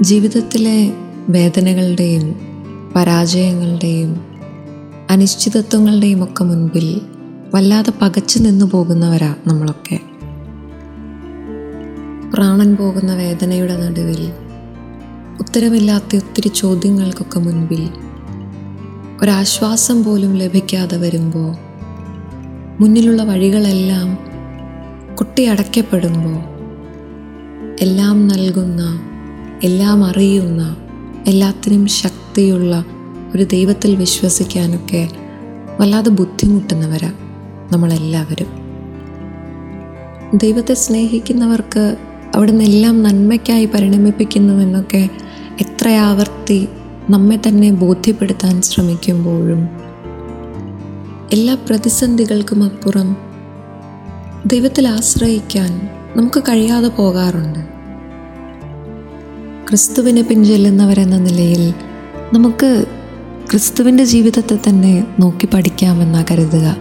ജീവിതത്തിലെ വേദനകളുടെയും പരാജയങ്ങളുടെയും അനിശ്ചിതത്വങ്ങളുടെയും ഒക്കെ മുൻപിൽ വല്ലാതെ പകച്ചു നിന്നു പോകുന്നവരാ നമ്മളൊക്കെ. പ്രാണൻ പോകുന്ന വേദനയുടെ നടുവിൽ ഉത്തരമില്ലാത്ത ഒത്തിരി ചോദ്യങ്ങൾക്കൊക്കെ മുൻപിൽ ഒരാശ്വാസം പോലും ലഭിക്കാതെ വരുമ്പോൾ മുന്നിലുള്ള വഴികളെല്ലാം കുട്ടിയടയ്ക്കപ്പെടുമ്പോൾ എല്ലാം നൽകുന്ന എല്ലാം അറിയുന്ന എല്ലാത്തിനും ശക്തിയുള്ള ഒരു ദൈവത്തിൽ വിശ്വസിക്കാനൊക്കെ വല്ലാതെ ബുദ്ധിമുട്ടുന്നവരാ നമ്മളെല്ലാവരും. ദൈവത്തെ സ്നേഹിക്കുന്നവർക്ക് അവിടുന്ന് എല്ലാം നന്മയ്ക്കായി പരിണമിപ്പിക്കുന്നുവെന്നൊക്കെ എത്ര ആവർത്തി നമ്മെ തന്നെ ബോധ്യപ്പെടുത്താൻ ശ്രമിക്കുമ്പോഴും എല്ലാ പ്രതിസന്ധികൾക്കും അപ്പുറം ദൈവത്തിൽ ആശ്രയിക്കാൻ നമുക്ക് കഴിയാതെ പോകാറുണ്ട്. ക്രിസ്തുവിനെ പിൻചെല്ലുന്നവരെന്ന നിലയിൽ നമുക്ക് ക്രിസ്തുവിന്റെ ജീവിതത്തെ തന്നെ നോക്കി പഠിക്കാമെന്നാ കരുതുക.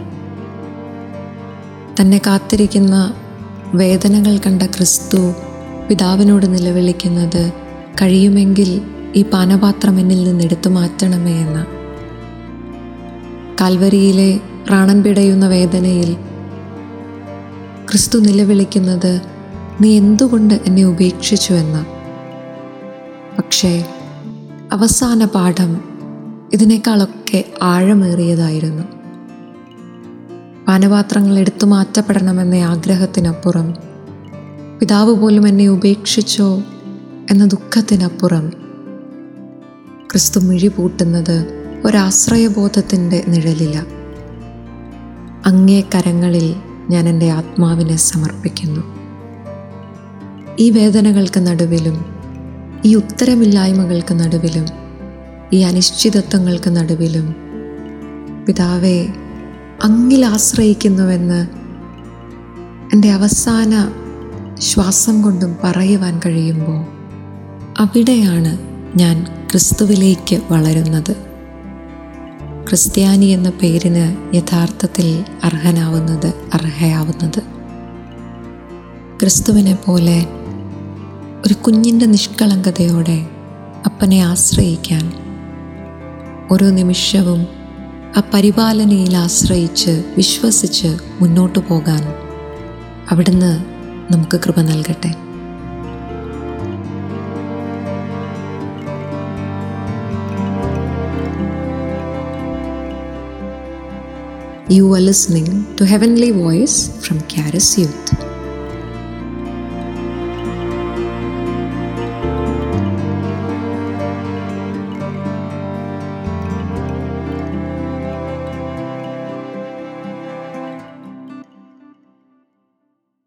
തന്നെ കാത്തിരിക്കുന്ന വേദനകൾ കണ്ട ക്രിസ്തു പിതാവിനോട് നിലവിളിക്കുന്നത് കഴിയുമെങ്കിൽ ഈ പാനപാത്രം എന്നിൽ നിന്ന് എടുത്തു മാറ്റണമേ എന്ന. കാൽവരിയിലെ പ്രാണൻ പിടയുന്ന വേദനയിൽ ക്രിസ്തു നിലവിളിക്കുന്നത് നീ എന്തുകൊണ്ട് എന്നെ ഉപേക്ഷിച്ചു എന്ന. പക്ഷേ അവസാന പാഠം ഇതിനേക്കാളൊക്കെ ആഴമേറിയതായിരുന്നു. പാനപാത്രങ്ങൾ എടുത്തു മാറ്റപ്പെടണമെന്ന ആഗ്രഹത്തിനപ്പുറം പിതാവ് പോലും എന്നെ ഉപേക്ഷിച്ചോ എന്ന ദുഃഖത്തിനപ്പുറം ക്രിസ്തു മിഴി പൂട്ടുന്നത് ഒരാശ്രയബോധത്തിന്റെ നിഴലില. അങ്ങേ കരങ്ങളിൽ ഞാൻ എന്റെ ആത്മാവിനെ സമർപ്പിക്കുന്നു. ഈ വേദനകൾക്ക് നടുവിലും ഈ ഉത്തരമില്ലായ്മകൾക്ക് നടുവിലും ഈ അനിശ്ചിതത്വങ്ങൾക്ക് നടുവിലും പിതാവെ അങ്ങിൽ ആശ്രയിക്കുന്നുവെന്ന് എന്റെ അവസാന ശ്വാസം കൊണ്ടും പറയുവാൻ കഴിയുമ്പോൾ അവിടെയാണ് ഞാൻ ക്രിസ്തുവിലേക്ക് വളരുന്നത്. ക്രിസ്ത്യാനി എന്ന പേരിന് യഥാർത്ഥത്തിൽ അർഹനാവുന്നത് അർഹയാവുന്നത്. ക്രിസ്തുവിനെ പോലെ ഒരു കുഞ്ഞിന്റെ നിഷ്കളങ്കതയോടെ അപ്പനെ ആശ്രയിക്കാൻ ഓരോ നിമിഷവും ആ പരിപാലനയിൽ ആശ്രയിച്ച് വിശ്വസിച്ച് മുന്നോട്ടു പോകാൻ അവിടുന്ന് നമുക്ക് കൃപ നൽകട്ടെ You are listening to Heavenly Voice from Caris Youth.